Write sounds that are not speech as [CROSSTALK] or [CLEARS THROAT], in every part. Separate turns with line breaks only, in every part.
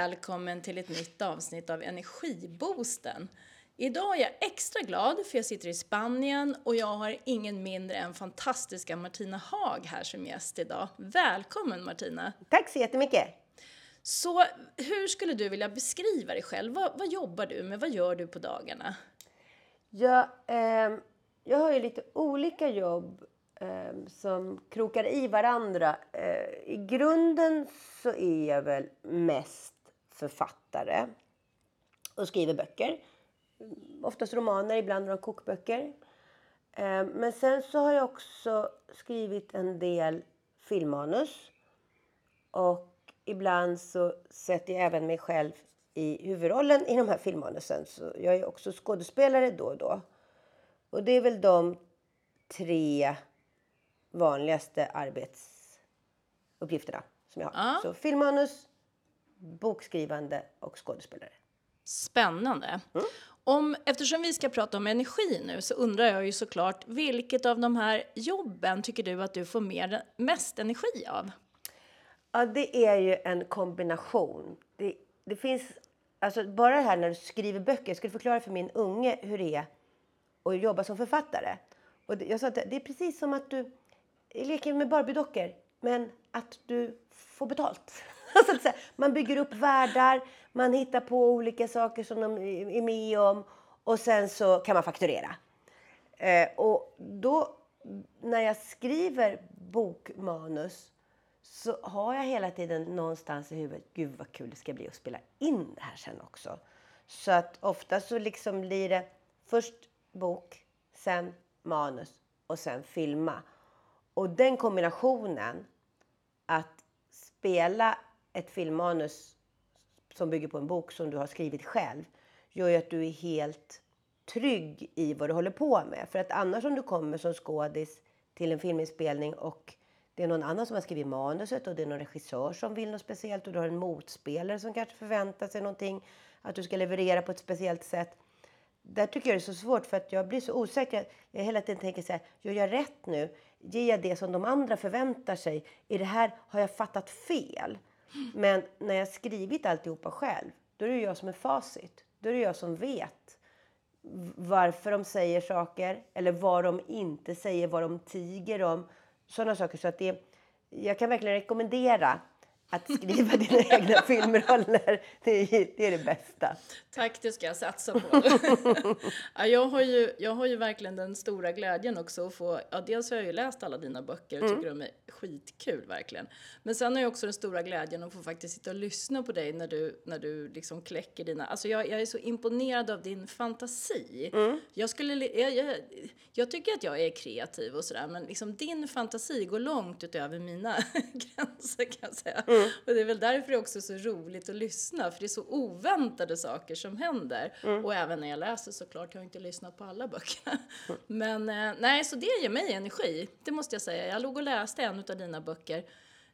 välkommen till ett nytt avsnitt av Energiboosten. Idag är jag extra glad för jag sitter i Spanien och jag har ingen mindre än fantastiska Martina Haag här som gäst idag. Välkommen Martina!
Tack så jättemycket!
Så hur skulle du vilja beskriva dig själv? Vad, vad jobbar du med? Vad gör du på dagarna?
Ja, eh, jag har ju lite olika jobb eh, som krokar i varandra. Eh, I grunden så är jag väl mest författare och skriver böcker. Oftast romaner, ibland några kokböcker. Eh, men sen så har jag också skrivit en del filmmanus. Och ibland så sätter jag även mig själv i huvudrollen i de här filmmanusen. Så jag är också skådespelare då och då. Och det är väl de tre vanligaste arbetsuppgifterna som jag har.
Ja.
Så filmmanus, bokskrivande och skådespelare.
Spännande. Om, eftersom vi ska prata om energi nu så undrar jag ju såklart vilket av de här jobben tycker du att du får mer, mest energi av?
Ja, det är ju en kombination. Det, det finns, alltså bara det här när du skriver böcker. Jag skulle förklara för min unge hur det är att jobba som författare. Och det, jag sa att det är precis som att du leker med Barbiedockor, men att du får betalt. [LAUGHS] Alltså att man bygger upp världar, man hittar på olika saker som de är med om och sen så kan man fakturera. Eh, och då när jag skriver bokmanus så har jag hela tiden någonstans i huvudet, gud vad kul det ska bli att spela in det här sen också. Så att ofta så liksom blir det först bok, sen manus och sen filma. Och den kombinationen, att spela ett filmmanus som bygger på en bok som du har skrivit själv, gör ju att du är helt trygg i vad du håller på med. För att annars om du kommer som skådis till en filminspelning och det är någon annan som har skrivit manuset och det är någon regissör som vill något speciellt och du har en motspelare som kanske förväntar sig någonting, att du ska leverera på ett speciellt sätt. Där tycker jag det är så svårt för att jag blir så osäker. Jag hela tiden tänker så här, gör jag rätt nu? Ger jag det som de andra förväntar sig? Är det här, har jag fattat fel? Men när jag skrivit alltihopa själv, då är det jag som är facit. Då är det jag som vet varför de säger saker eller vad de inte säger, vad de tiger om. Sådana saker. Så att det, jag kan verkligen rekommendera att skriva dina [LAUGHS] egna filmroller. Det är, det är det bästa.
Tack, det ska jag satsa på. [LAUGHS] ja, jag, har ju, jag har ju verkligen den stora glädjen också att få, ja, dels har jag ju läst alla dina böcker och tycker de är skitkul verkligen. Men sen har jag också den stora glädjen att få faktiskt sitta och lyssna på dig när du, när du liksom kläcker dina, alltså jag, jag är så imponerad av din fantasi. Jag skulle, jag, jag, jag tycker att jag är kreativ och sådär, men liksom din fantasi går långt utöver mina [LAUGHS] gränser kan jag säga. Och det är väl därför det också är så roligt att lyssna, för det är så oväntade saker som händer. Och även när jag läser såklart, jag har inte lyssnat på alla böckerna. Men eh, nej, så det ger mig energi, det måste jag säga. Jag låg och läste en av dina böcker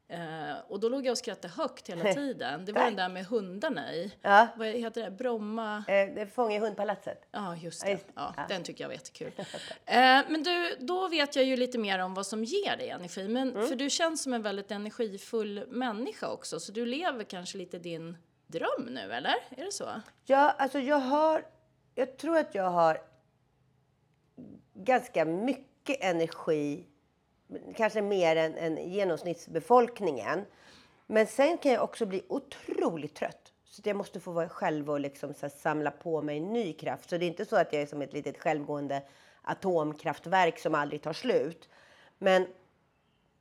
eh, och då låg jag och skrattade högt hela [LAUGHS] tiden. Det var den där med hundarna i.
Ja.
Vad heter det? Bromma?
Eh, i hundpalatset.
Ja, det.
just det.
Ja,
Ja.
Den tycker jag var jättekul. [LAUGHS] eh, men du, då vet jag ju lite mer om vad som ger dig energi. Men
Mm.
för du känns som en väldigt energifull människa också, så du lever kanske lite din dröm nu, eller? Är det så?
Ja, alltså jag har... Jag tror att jag har ganska mycket energi. Kanske mer än, än genomsnittsbefolkningen. Men sen kan jag också bli otroligt trött. Så jag måste få vara själv och liksom så samla på mig ny kraft. Så det är inte så att jag är som ett litet självgående atomkraftverk som aldrig tar slut. Men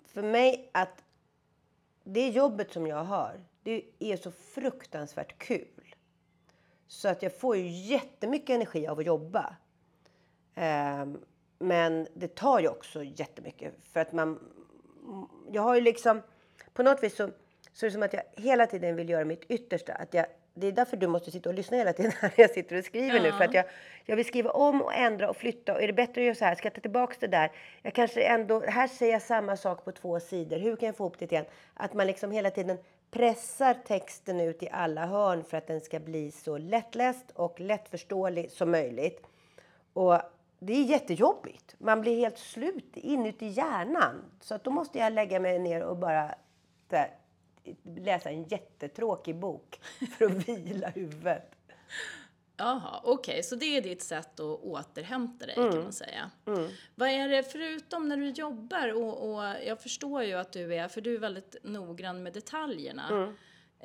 för mig att det jobbet som jag har, det är så fruktansvärt kul. Så att jag får ju jättemycket energi av att jobba. Um, men det tar ju också jättemycket. För att man... Jag har ju liksom... På något vis så, så är det som att jag hela tiden vill göra mitt yttersta. Att jag, det är därför du måste sitta och lyssna hela tiden [LAUGHS] när jag sitter och skriver nu.
Ja.
För att jag, jag vill skriva om och ändra och flytta. Och är det bättre att göra så här? Ska jag ta tillbaka det där? Jag kanske ändå... Här säger jag samma sak på två sidor. Hur kan jag få ihop det igen? Att man liksom hela tiden pressar texten ut i alla hörn för att den ska bli så lättläst och lättförståelig som möjligt. Och det är jättejobbigt. Man blir helt slut inuti hjärnan. Så att då måste jag lägga mig ner och bara här, läsa en jättetråkig bok för att [LAUGHS] vila huvudet.
Jaha, okej, okay. så det är ditt sätt att återhämta dig mm. kan man säga. Mm. Vad är det förutom när du jobbar och, och, jag förstår ju att du är, för du är väldigt noggrann med detaljerna. Mm.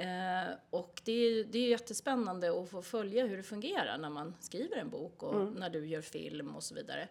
Eh, och det är, det är jättespännande att få följa hur det fungerar när man skriver en bok och mm. när du gör film och så vidare.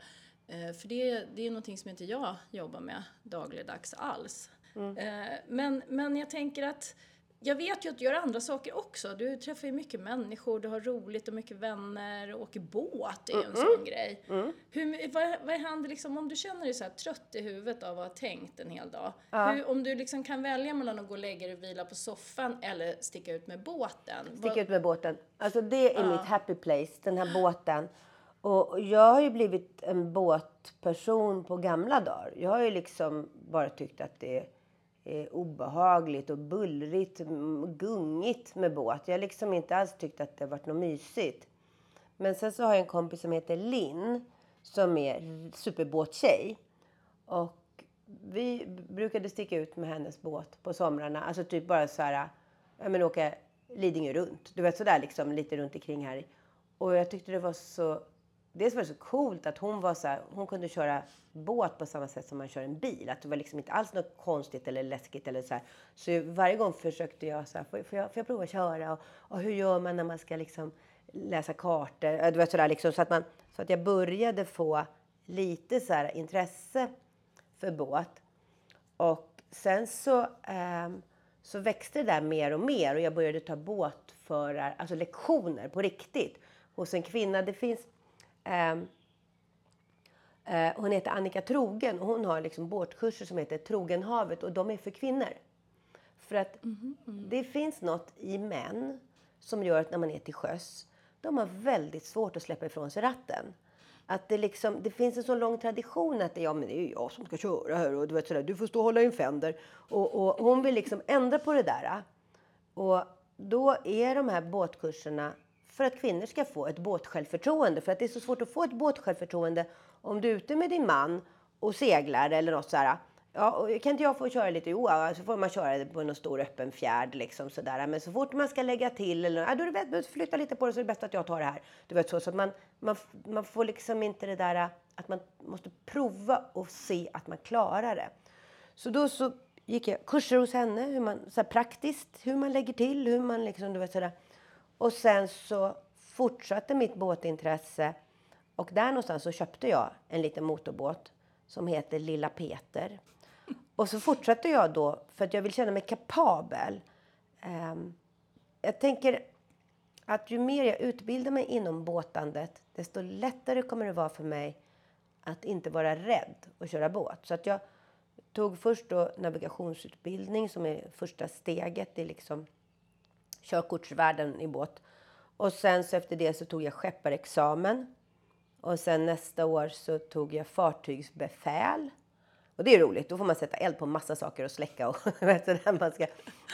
Eh, för det, det är någonting som inte jag jobbar med dagligdags alls. Mm. Eh, men, men jag tänker att jag vet ju att du gör andra saker också. Du träffar ju mycket människor, du har roligt och mycket vänner, och åker båt är ju en mm. sån grej. Mm. Hur, vad, vad händer liksom om du känner dig så här trött i huvudet av att ha tänkt en hel dag? Ja. Hur, om du liksom kan välja mellan att gå och lägga dig och vila på soffan eller sticka ut med båten?
Sticka vad... ut med båten. Alltså det är ja. mitt happy place, den här båten. Och jag har ju blivit en båtperson på gamla dagar. Jag har ju liksom bara tyckt att det är eh, obehagligt och bullrigt, gungigt med båt. Jag har liksom inte alls tyckt att det varit något mysigt. Men sen så har jag en kompis som heter Linn som är superbåttjej. Och vi brukade sticka ut med hennes båt på somrarna. Alltså typ bara så här, ja men åka Lidingö runt. Du vet sådär liksom lite runt omkring här. Och jag tyckte det var så dels var det så coolt att hon var så här, hon kunde köra båt på samma sätt som man kör en bil. Att det var liksom inte alls något konstigt eller läskigt eller så här. Så varje gång försökte jag så här, får, får, jag, får jag prova att köra? Och, och, hur gör man när man ska liksom läsa kartor? Du vet sådär liksom, så att man, så att jag började få lite så här intresse för båt. Och sen så, eh, så växte det där mer och mer och jag började ta båtförar, alltså lektioner på riktigt hos en kvinna. Det finns hon heter Annika Trogen och hon har liksom båtkurser som heter Trogenhavet och de är för kvinnor. För att mm -hmm. det finns något i män som gör att när man är till sjöss, de har väldigt svårt att släppa ifrån sig ratten. Att det, liksom, det finns en så lång tradition att det, ja, men det är jag som ska köra här och du vet sådär, du får stå och hålla i en fender. Och, och hon vill liksom ändra på det där. Och då är de här båtkurserna för att kvinnor ska få ett båtsjälvförtroende. För att det är så svårt att få ett båtsjälvförtroende om du är ute med din man och seglar eller något sådär. Ja, kan inte jag få köra lite? Jo, så får man köra på någon stor öppen fjärd liksom sådär. Men så fort man ska lägga till eller ja, då är det bäst, flytta lite på det så är det bäst att jag tar det här. Du vet så, så att man, man, man får liksom inte det där att man måste prova och se att man klarar det. Så då så gick jag kurser hos henne, hur man, så praktiskt, hur man lägger till, hur man liksom, du vet sådär. Och sen så fortsatte mitt båtintresse och där någonstans så köpte jag en liten motorbåt som heter Lilla Peter. Och så fortsatte jag då för att jag vill känna mig kapabel. Um, jag tänker att ju mer jag utbildar mig inom båtandet desto lättare kommer det vara för mig att inte vara rädd att köra båt. Så att jag tog först då navigationsutbildning som är första steget. i liksom körkortsvärlden i båt. Och sen så efter det så tog jag skepparexamen. Och sen nästa år så tog jag fartygsbefäl. Och det är roligt, då får man sätta eld på massa saker och släcka och, [LAUGHS] man ska,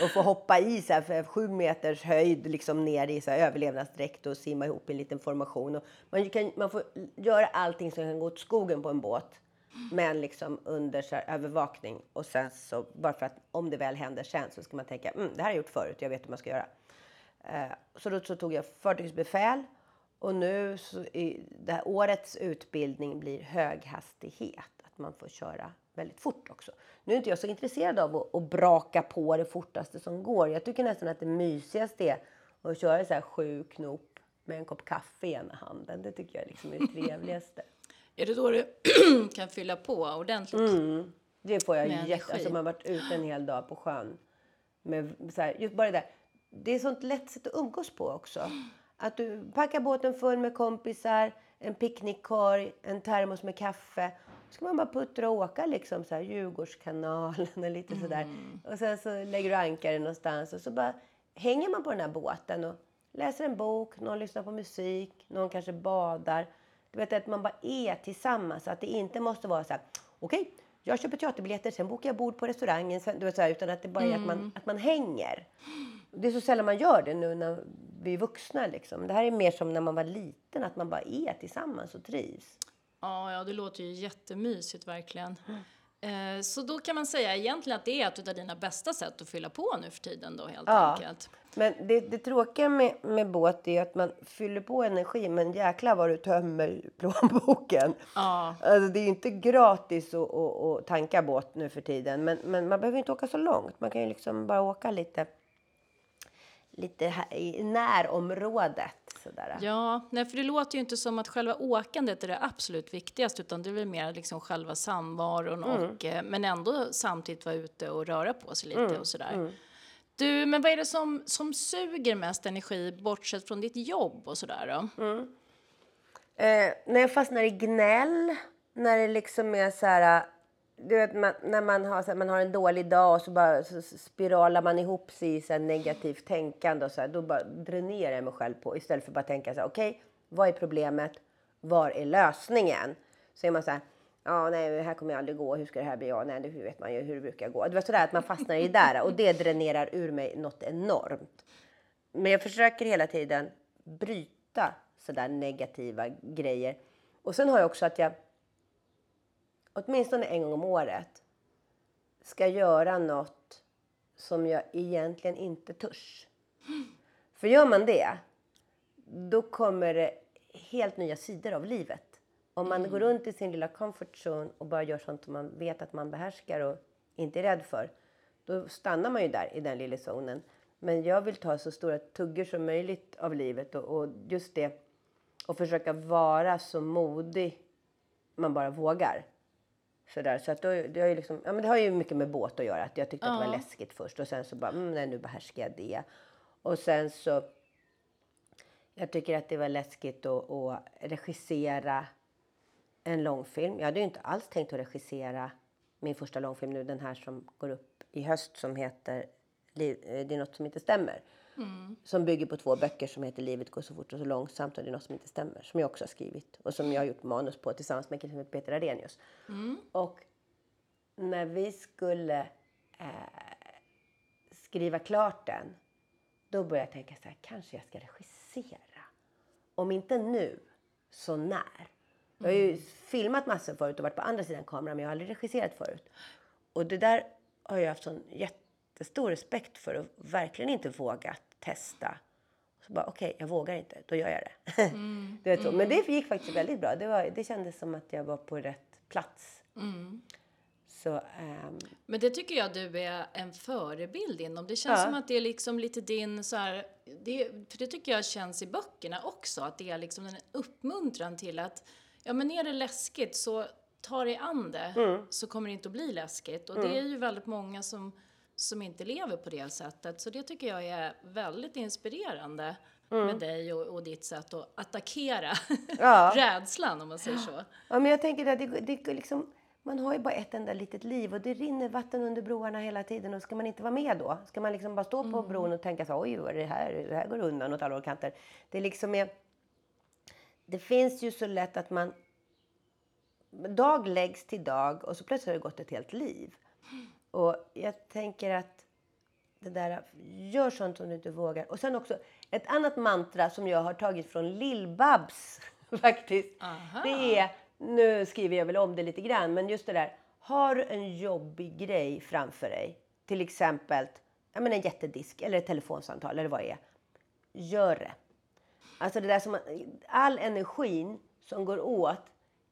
och få hoppa i så här, för sju meters höjd liksom ner i så här, överlevnadsdräkt och simma ihop i en liten formation. Och man, kan, man får göra allting som kan gå åt skogen på en båt. Men liksom under så här, övervakning. Och sen så, bara för att om det väl händer sen så ska man tänka, mm, det här har jag gjort förut, jag vet hur man ska göra. Eh, så då så tog jag fartygsbefäl och nu så i det här årets utbildning blir höghastighet. Att man får köra väldigt fort också. Nu är inte jag så intresserad av att, att braka på det fortaste som går. Jag tycker nästan att det mysigaste är att köra så här sju knop med en kopp kaffe i ena handen. Det tycker jag liksom är det [LAUGHS] trevligaste.
Är det då du [CLEARS THROAT] kan fylla på ordentligt?
Mm, det får jag jätte... Alltså man har varit ute en hel dag på sjön. Med så här, just bara det där det är sånt lätt sätt att umgås på också. Att du packar båten full med kompisar, en picknickkorg, en termos med kaffe. Så ska man bara puttra och åka liksom så här Djurgårdskanalen och lite sådär. Mm. Och sen så lägger du ankare någonstans och så bara hänger man på den här båten och läser en bok, någon lyssnar på musik, någon kanske badar. Du vet att man bara är tillsammans, att det inte måste vara så här, okej, okay, jag köper teaterbiljetter, sen bokar jag bord på restaurangen, du vet så här, utan att det bara är mm. att, man, mm. att man hänger. Det är så sällan man gör det nu när vi är vuxna. Liksom. Det här är mer som när man var liten, att man bara är tillsammans och trivs.
Ja, ja det låter ju jättemysigt verkligen. Mm. Eh, så då kan man säga egentligen att det är ett av dina bästa sätt att fylla på nu för tiden då helt
Ja.
enkelt.
Men det, det tråkiga med, med båt är att man fyller på energi men jäklar vad du tömmer plånboken.
Ja.
Alltså, det är ju inte gratis att, att, att tanka båt nu för tiden. Men, men man behöver inte åka så långt. Man kan ju liksom bara åka lite, lite här i närområdet. Sådär.
Ja, nej, för det låter ju inte som att själva åkandet är det absolut viktigaste utan det är väl mer liksom själva samvaron och eh, men ändå samtidigt vara ute och röra på sig lite och sådär. Du, men vad är det som, som suger mest energi bortsett från ditt jobb och sådär då?
Eh, när jag fastnar i gnäll, när det liksom är så här... Du vet, man, när man har, så här, man har en dålig dag och så, bara, så spiralar man ihop sig i så här, negativt tänkande och så här, då bara dränerar jag mig själv på istället för att bara tänka så här, okej, vad är problemet? Var är lösningen? Så är man så här, ja, nej, det här kommer jag aldrig gå. Hur ska det här bli? Ja, nej, det vet man ju hur det brukar gå. Det var sådär att man fastnar i det där och det dränerar ur mig något enormt. Men jag försöker hela tiden bryta sådär negativa grejer. Och sen har jag också att jag åtminstone en gång om året ska göra något som jag egentligen inte törs. För gör man det, då kommer det helt nya sidor av livet. Om man går runt i sin lilla comfort zone och bara gör sånt som man vet att man behärskar och inte är rädd för, då stannar man ju där i den lilla zonen. Men jag vill ta så stora tuggor som möjligt av livet och, och just det, och försöka vara så modig man bara vågar. Sådär, så att då, det, har ju liksom, ja, men det har ju mycket med båt att göra. Att jag tyckte att det var
Ja.
läskigt först och sen så bara, mm, nej, nu behärskar jag det. Och sen så, jag tycker att det var läskigt att, att regissera en långfilm. Jag hade ju inte alls tänkt att regissera min första långfilm nu, den här som går upp i höst som heter Liv- eh, Det är något som inte stämmer. Som bygger på två böcker som heter Livet går så fort och så långsamt och det är något som inte stämmer. Som jag också har skrivit och som jag har gjort manus på tillsammans med Peter Arrhenius. Och när vi skulle eh, skriva klart den, då började jag tänka så här, kanske jag ska regissera. Om inte nu, så när? Jag har ju filmat massor förut och varit på andra sidan kameran men jag har aldrig regisserat förut. Och det där har jag haft sån jättestor respekt för och verkligen inte vågat testa. Så bara okej, jag vågar inte, då gör jag det. [LAUGHS] du vet så. Men det gick faktiskt väldigt bra. Det, var, det kändes som att jag var på rätt plats. Så ehm,
Men det tycker jag du är en förebild inom. Det känns
Ja.
som att det är liksom lite din så här, det, för det tycker jag känns i böckerna också, att det är liksom en uppmuntran till att, ja men är det läskigt så ta dig an det,
Mm.
så kommer det inte att bli läskigt. Och det är ju väldigt många som, som inte lever på det sättet. Så det tycker jag är väldigt inspirerande med dig och, och ditt sätt att attackera
Mm. [LAUGHS] Ja.
rädslan, om man säger så.
Ja, men jag tänker att det, det, liksom, man har ju bara ett enda litet liv och det rinner vatten under broarna hela tiden. Och ska man inte vara med då? Ska man liksom bara stå på bron och tänka så oj, vad är det här, det här går undan åt alla håll och kanter. Det liksom är, det finns ju så lätt att man dag läggs till dag och så plötsligt har det gått ett helt liv. Och jag tänker att det där, gör sånt som du inte vågar. Och sen också ett annat mantra som jag har tagit från Lill-Babs [LAUGHS] faktiskt.
Aha.
Det är, nu skriver jag väl om det lite grann, men just det där. Har du en jobbig grej framför dig, till exempel jag menar, en jättedisk eller ett telefonsamtal eller vad det är. Gör det. Alltså det där som all energin som går åt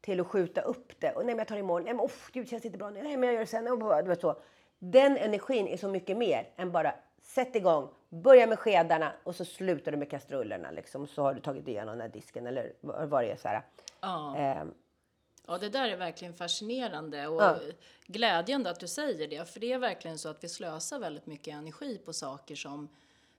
till att skjuta upp det. Och nej men jag tar det imorgon. Nej men oh, gud känns inte bra. Nej men jag gör det sen. Och, du vet så. Den energin är så mycket mer än bara sätt igång, börja med skedarna och så slutar du med kastrullerna liksom. Så har du tagit igenom den här disken eller vad det är så här.
Ja.
Ehm,
Ja, det där är verkligen fascinerande och
Ja.
glädjande att du säger det. För det är verkligen så att vi slösar väldigt mycket energi på saker som,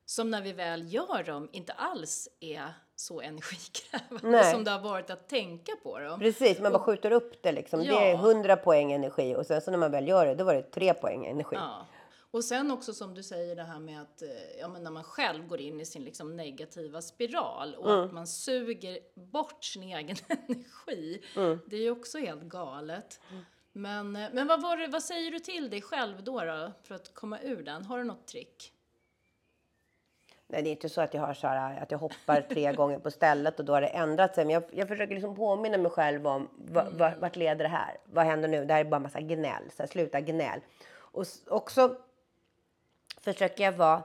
som när vi väl gör dem inte alls är så energikrävande
Nej.
som det har varit att tänka på dem.
precis, man bara skjuter upp det liksom. Det är
Ja.
100 poäng energi och sen så när man väl gör det, då var det 3 poäng energi.
Ja. Och sen också som du säger det här med att eh, ja, men när man själv går in i sin liksom negativa spiral och
Mm.
att man suger bort sin egen [LAUGHS] energi.
Mm.
Det är ju också helt galet. Men, eh, men vad, var vad säger du till dig själv då, då för att komma ur den? Har du något trick?
Nej, det är inte så att jag, har så här, att jag hoppar tre [LAUGHS] gånger på stället och då har det ändrat sig. Men jag, jag försöker liksom påminna mig själv om va, va, vart leder det här? Vad händer nu? Det här är bara massa gnäll. Så här, sluta gnäll. Och också försöker jag vara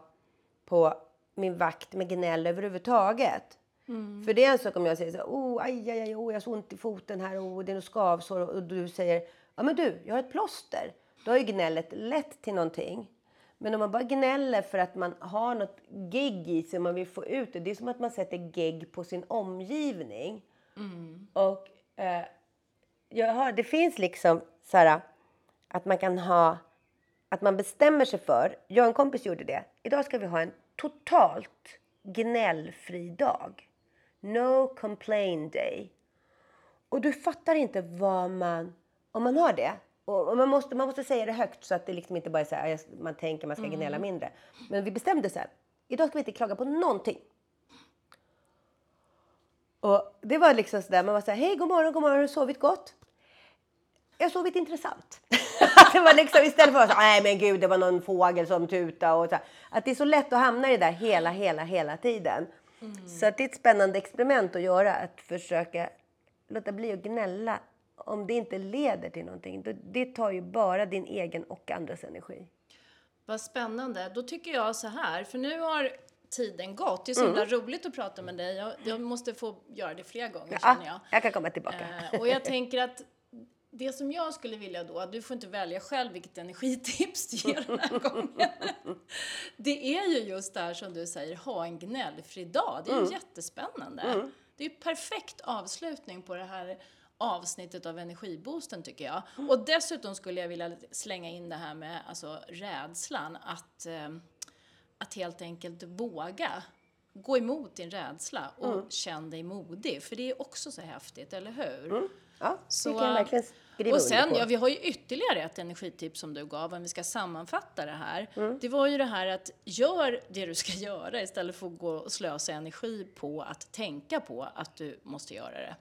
på min vakt med gnäll överhuvudtaget. För det är en sak om jag säger så här, oh, aj, aj, aj, oh, jag har så ont i foten här, oh, det är något skavsår. Och du säger, ja men du, jag har ett plåster. Då har ju gnället lett till någonting. Men om man bara gnäller för att man har något gegg i sig och man vill få ut det. Det är som att man sätter gegg på sin omgivning. Och eh, jag har, det finns liksom så här att man kan ha, att man bestämmer sig för, jag och en kompis gjorde det. Idag ska vi ha en totalt gnällfri dag. No complain day. Och du fattar inte vad man, om man har det, och och man måste, man måste säga det högt så att det liksom inte bara är så här, man tänker man ska gnälla mindre. Men vi bestämde så här, idag ska vi inte klaga på någonting. Och det var liksom sådär, man var såhär, hej god morgon, god morgon, har du sovit gott? Jag har sovit intressant. [LAUGHS] det var liksom istället för att säga, nej men gud det var någon fågel som tutade och så här. Att det är så lätt att hamna i det där hela, hela, hela tiden. Så att det är ett spännande experiment att göra, att försöka låta bli att gnälla om det inte leder till någonting. Det- Det tar ju bara din egen och andras energi.
Vad spännande. Då tycker jag så här, för nu har tiden gått. Det är så himla
Mm.
roligt att prata med dig. Jag, jag måste få göra det fler gånger
Ja,
känner jag.
jag kan komma tillbaka.
Eh, och jag tänker att det som jag skulle vilja då, du får inte välja själv vilket energitips du ger den här gången. [LAUGHS] Det är ju just det här som du säger, ha en gnällfri dag. Det är ju jättespännande. Det är ju perfekt avslutning på det här avsnittet av Energiboosten tycker jag. Och dessutom skulle jag vilja slänga in det här med alltså, rädslan att, eh, att helt enkelt våga gå emot din rädsla och känn dig modig. För det är också så häftigt, eller hur?
Ja,
Så,
det kan jag verkligen skriva
och sen, ja, vi har ju ytterligare ett energitips som du gav, om vi ska sammanfatta det här.
Mm.
Det var ju det här att gör det du ska [LAUGHS] göra istället för att gå och slösa energi på att tänka på att du måste göra det.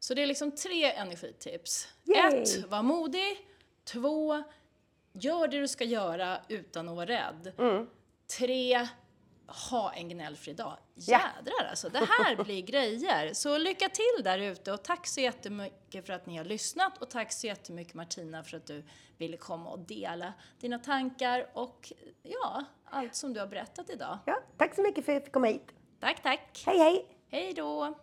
Så det är liksom tre energitips.
Yay!
Ett, var modig. Två, gör det du ska göra utan att vara rädd.
Mm.
Tre, ha en gnällfri dag.
Ja.
Jädrar alltså, det här blir grejer. Så lycka till där ute och tack så jättemycket för att ni har lyssnat och tack så jättemycket Martina för att du ville komma och dela dina tankar och ja, allt som du har berättat idag.
Ja, tack så mycket för att jag fick komma hit.
Tack, tack.
Hej, hej!
Hej då!